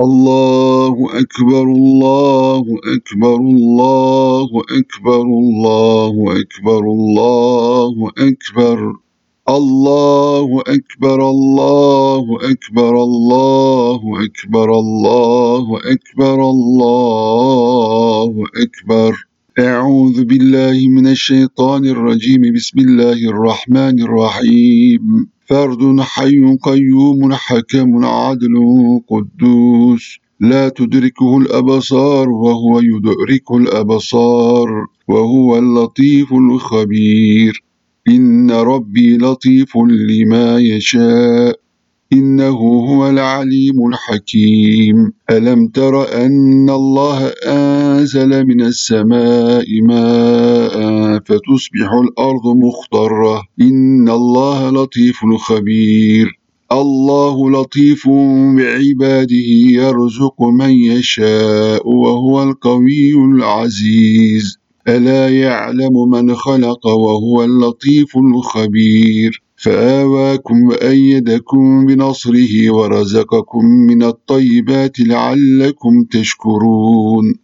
الله أكبر الله أكبر الله أكبر الله أكبر الله أكبر. الله أكبر الله أكبر الله أكبر الله أكبر الله أكبر. أعوذ بالله من الشيطان الرجيم. بسم الله الرحمن الرحيم. فرد حي قيوم حكم عدل قدوس. لا تدركه الأبصار وهو يدرك الأبصار وهو اللطيف الخبير. إن ربي لطيف لما يشاء. إنه هو العليم الحكيم. ألم تر أن الله أنزل من السماء ماء فتصبح الأرض مخضرة إن الله لطيف خبير. الله لطيف بعباده يرزق من يشاء وهو القوي العزيز. ألا يعلم من خلق وهو اللطيف الخبير. فآواكم وأيدكم بنصره ورزقكم من الطيبات لعلكم تشكرون.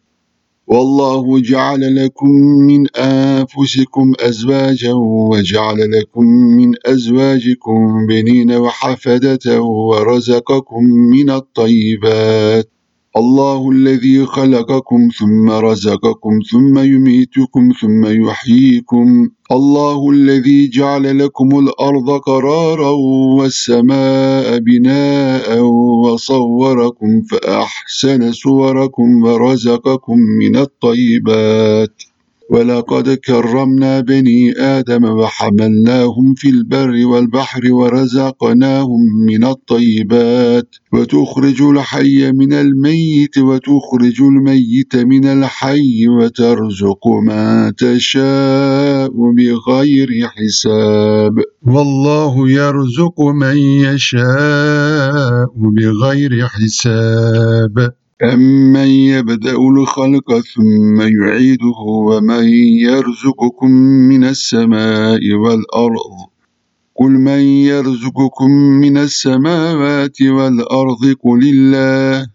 والله جعل لكم من أنفسكم أزواجا وجعل لكم من أزواجكم بنين وحفدة ورزقكم من الطيبات. الله الذي خلقكم ثم رزقكم ثم يميتكم ثم يحييكم. الله الذي جعل لكم الأرض قرارا والسماء بناء وصوركم فأحسن صوركم ورزقكم من الطيبات. ولقد كرمنا بني آدم وحملناهم في البر والبحر ورزقناهم من الطيبات. وتخرج الحي من الميت وتخرج الميت من الحي وترزق ما تشاء بغير حساب. والله يرزق من يشاء بغير حساب. أمن يبدأ الخلق ثم يعيده ومن يرزقكم من السماء والأرض قل من يرزقكم من السماوات والأرض قل الله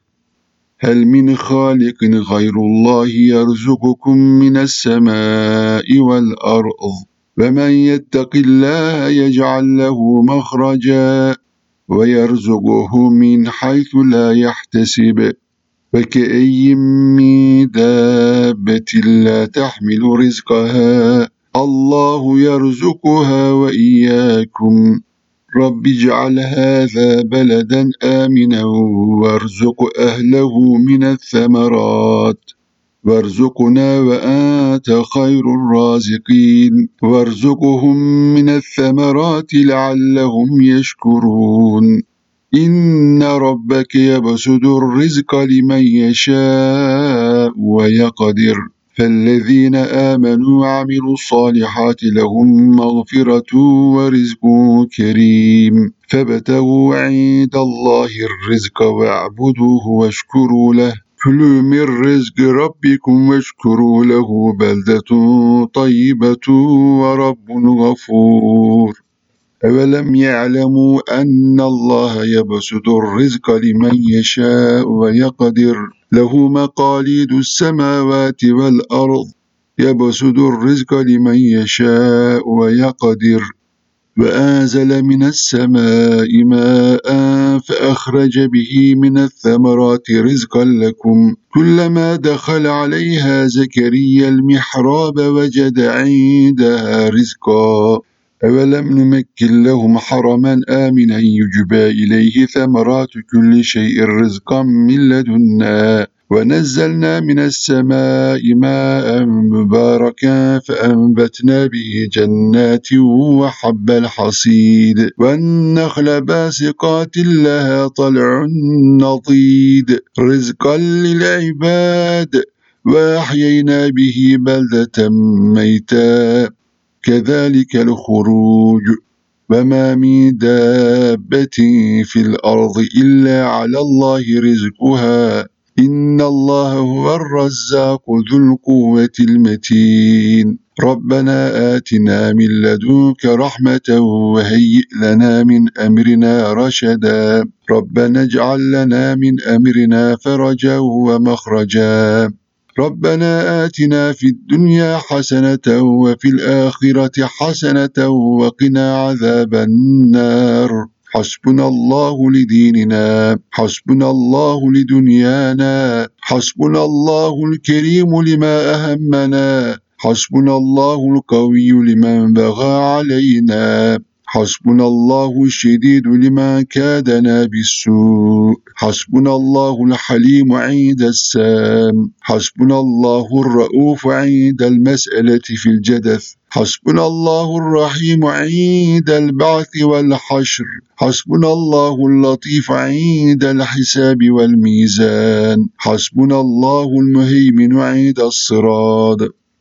هل من خالق غير الله يرزقكم من السماء والأرض ومن يتق الله يجعل له مخرجا ويرزقه من حيث لا يحتسب فكأي من دابة لا تحمل رزقها الله يرزقها وإياكم رب اجعل هذا بلدا آمنا وارزق أهله من الثمرات وارزقنا وأنت خير الرازقين وارزقهم من الثمرات لعلهم يشكرون إن ربك يبسد الرزق لمن يشاء ويقدر فالذين آمنوا وعملوا الصالحات لهم مغفرة ورزق كريم فابتغوا عند الله الرزق واعبدوه واشكروا له كلوا من رزق ربكم واشكروا له بلدة طيبة ورب غفور أولم يعلموا أن الله يبسط الرزق لمن يشاء ويقدر له مقاليد السماوات والأرض يبسط الرزق لمن يشاء ويقدر وأنزل من السماء ماء فأخرج به من الثمرات رزقا لكم كلما دخل عليها زكريا المحراب وجد عندها رزقا أولم نمكن لهم حرما آمنا يجبى إليه ثمرات كل شيء رزقا من لدنا ونزلنا من السماء ماء مباركا فأنبتنا به جنات وحب الحصيد والنخل باسقات لها طلع نضيد رزقا للعباد وأحيينا به بلدة ميتا كذلك الخروج. وما من دابة في الأرض إلا على الله رزقها. إن الله هو الرزاق ذو القوة المتين. ربنا آتنا من لدنك رحمة وهيئ لنا من أمرنا رشدا. ربنا اجعل لنا من أمرنا فرجا ومخرجا. ربنا آتنا في الدنيا حسنة وفي الآخرة حسنة وقنا عذاب النار. حسبنا الله لديننا حسبنا الله لدنيانا حسبنا الله الكريم لما أهمنا حسبنا الله القوي لمن بغى علينا. حسبنا الله الشديد لما كادنا بالسوء. حسبنا الله الحليم عند السام. حسبنا الله الرؤوف عند المسألة في الجدث. حسبنا الله الرحيم عند البعث والحشر. حسبنا الله اللطيف عند الحساب والميزان. حسبنا الله المهيمن عند الصراط.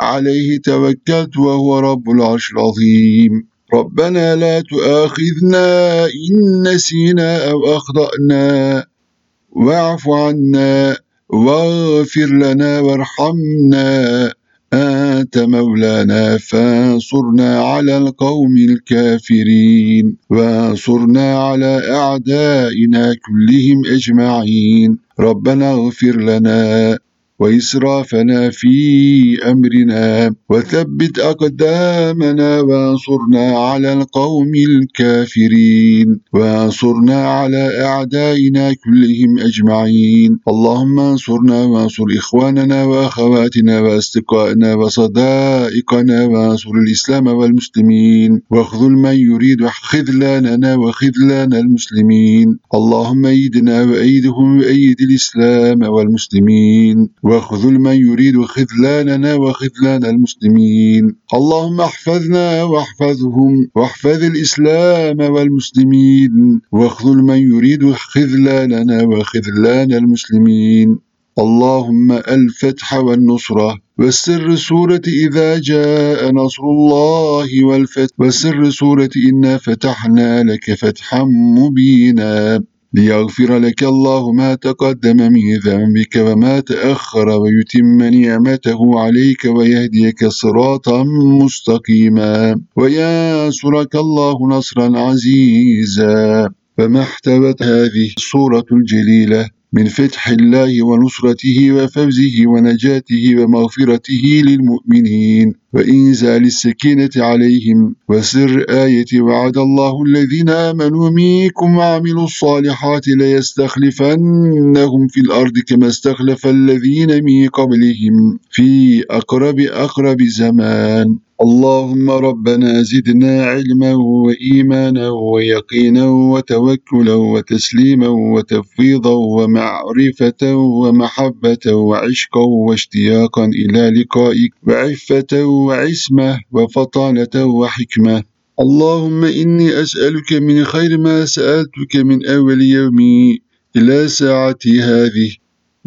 عليه توكلت وهو رب العرش العظيم. ربنا لا تؤاخذنا إن نسينا أو أخطأنا. واعف عنا واغفر لنا وارحمنا. أنت مولانا فانصرنا على القوم الكافرين. وانصرنا على أعدائنا كلهم أجمعين. ربنا اغفر لنا وإسرافنا في أمرنا وثبت أقدامنا وانصرنا على القوم الكافرين وانصرنا على أعدائنا كلهم أجمعين اللهم انصرنا وانصر إخواننا وأخواتنا وأصدقائنا وصدائقنا وانصر الإسلام والمسلمين واخذل من يريد خذلاننا وخذلان المسلمين اللهم أيدنا وأيدهم وأيد الإسلام والمسلمين واخذل من يريد خذلاننا وخذلان المسلمين. اللهم احفظنا واحفظهم واحفظ الإسلام والمسلمين. واخذل من يريد خذلاننا وخذلان المسلمين. اللهم الفتح والنصرة والسر سورة إذا جاء نصر الله والفتح. والسر سورة إنا فتحنا لك فتحا مبينا. ليغفر لك الله ما تقدم من ذنبك وما تأخر ويتم نعمته عليك ويهديك صراطا مستقيما. وينصرك الله نصرا عزيزا. فما احتوت هذه الصورة الجليلة من فتح الله ونصرته وفوزه ونجاته ومغفرته للمؤمنين. وإنزال السكينة عليهم وسر آية وعد الله الذين آمنوا منكم وعملوا الصالحات ليستخلفنهم في الأرض كما استخلف الذين من قبلهم في أقرب أقرب زمان. اللهم ربنا زدنا علما وإيمانا ويقينا وتوكلا وتسليما وتفويضا ومعرفة ومحبة وعشقا واشتياقا إلى لقائك وعفة وعسمة وفطانة وحكمة. اللهم إني أسألك من خير ما سألتك من أول يومي إلى ساعتي هذه.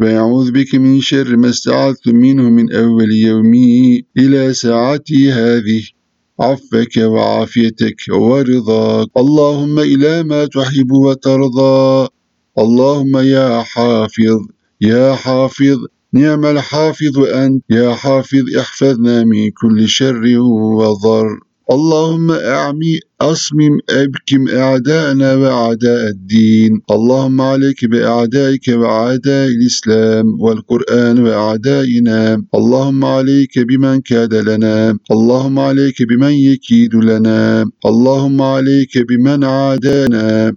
ويعوذ بك من شر ما استعذت منه من أول يومي إلى ساعتي هذه. عفك وعافيتك ورضاك. اللهم إلى ما تحب وترضى. اللهم يا حافظ يا حافظ نعم الحافظ أنت. يا حافظ احفظنا من كل شر وضر. اللهم أعمي أصمم أبكم أعداءنا وأعداء الدين اللهم عليك بأعدائك وأعداء الإسلام والقرآن وأعدائنا اللهم عليك بمن كاد لنا اللهم عليك بمن يكيد لنا اللهم عليك بمن عادانا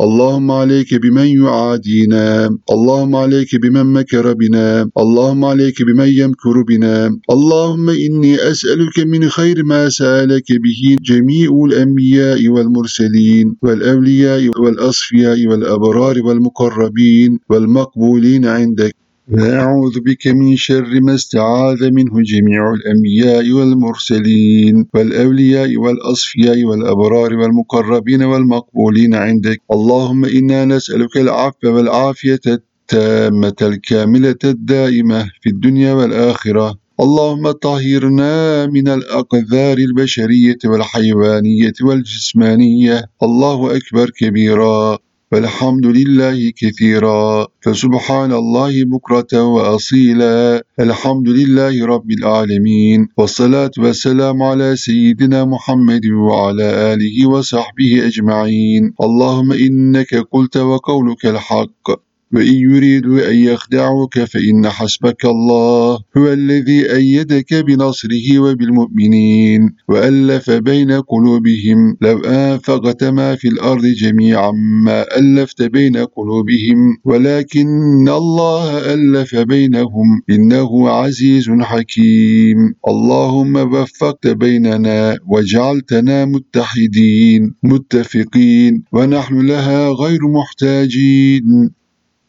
اللهم عليك بمن يعادينا اللهم عليك بمن مكر بنا اللهم عليك بمن يمكر بنا. اللهم إني أسألك من خير ما سألك به جميع الأنبياء والمرسلين والأولياء والأصفياء والأبرار والمقربين والمقبولين عندك. وأعوذ بك من شر ما استعاذ منه جميع الأنبياء والمرسلين والأولياء والأصفياء والأبرار والمقربين والمقبولين عندك. اللهم إنا نسألك العفو والعافية التامة الكاملة الدائمة في الدنيا والآخرة. اللهم طهرنا من الأقذار البشرية والحيوانية والجسمانية. الله أكبر كبيرا. والحمد لله كثيرا فسبحان الله بكرة وأصيلا الحمد لله رب العالمين والصلاة والسلام على سيدنا محمد وعلى آله وصحبه أجمعين اللهم إنك قلت وقولك الحق وإن يريدوا أن يخدعوك فإن حسبك الله هو الذي أيدك بنصره وبالمؤمنين وألف بين قلوبهم لو أنفقت ما في الأرض جميعا ما ألفت بين قلوبهم ولكن الله ألف بينهم إنه عزيز حكيم. اللهم وفقت بيننا وجعلتنا متحدين متفقين ونحن لها غير محتاجين.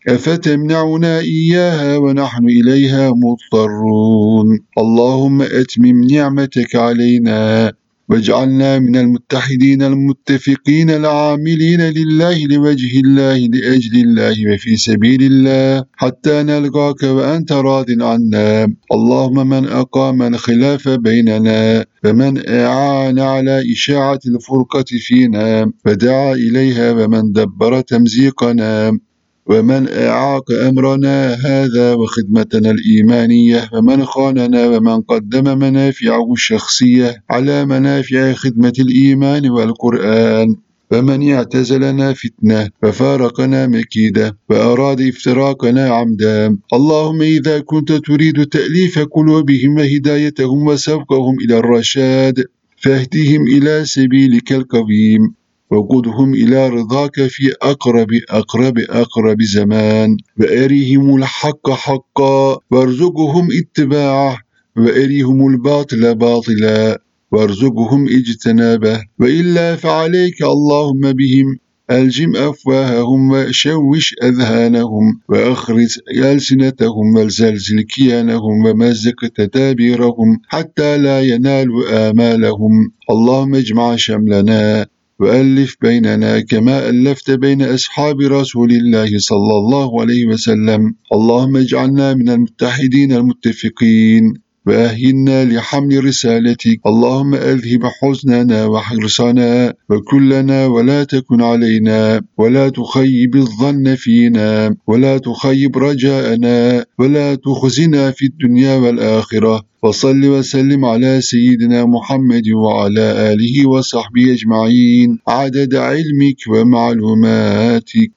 أفتمنعنا إياها ونحن إليها مضطرون اللهم أتمم نعمتك علينا واجعلنا من المتحدين المتفقين العاملين لله لوجه الله لأجل الله وفي سبيل الله حتى نلقاك وأنت راض عنا اللهم من أقام الخلاف بيننا ومن أعان على إشاعة الفرقة فينا ودعا إليها ومن دبر تمزيقنا ومن أعاق أمرنا هذا وخدمتنا الإيمانية ومن خاننا ومن قدم منافعه الشخصية على منافع خدمة الإيمان والقرآن. فمن اعتزلنا فتنة وفارقنا مكيدة وأراد افتراقنا عمدا. اللهم إذا كنت تريد تأليف قلوبهم وهدايتهم وسبقهم إلى الرشاد فاهدهم إلى سبيلك القويم. وقدهم إلى رضاك في أقرب أقرب أقرب زمان. وأريهم الحق حقا وارزقهم اتباعه. وأريهم الباطل باطلا وارزقهم اجتنابه. وإلا فعليك اللهم بهم. ألجم أفواههم وشوش أذهانهم. وأخرج ألسنتهم والزلزل كيانهم. ومزق تدابيرهم حتى لا ينالوا آمالهم. اللهم اجمع شملنا وألف بيننا كما ألفت بين أصحاب رسول الله صلى الله عليه وسلم. اللهم اجعلنا من المتحدين المتفقين. وأهلنا لحمل رسالتك. اللهم أذهب حزننا وحرصنا وكلنا ولا تكن علينا ولا تخيب الظن فينا ولا تخيب رجاءنا ولا تخزنا في الدنيا والآخرة. وصل وسلم على سيدنا محمد وعلى آله وصحبه أجمعين. عدد علمك ومعلوماتك.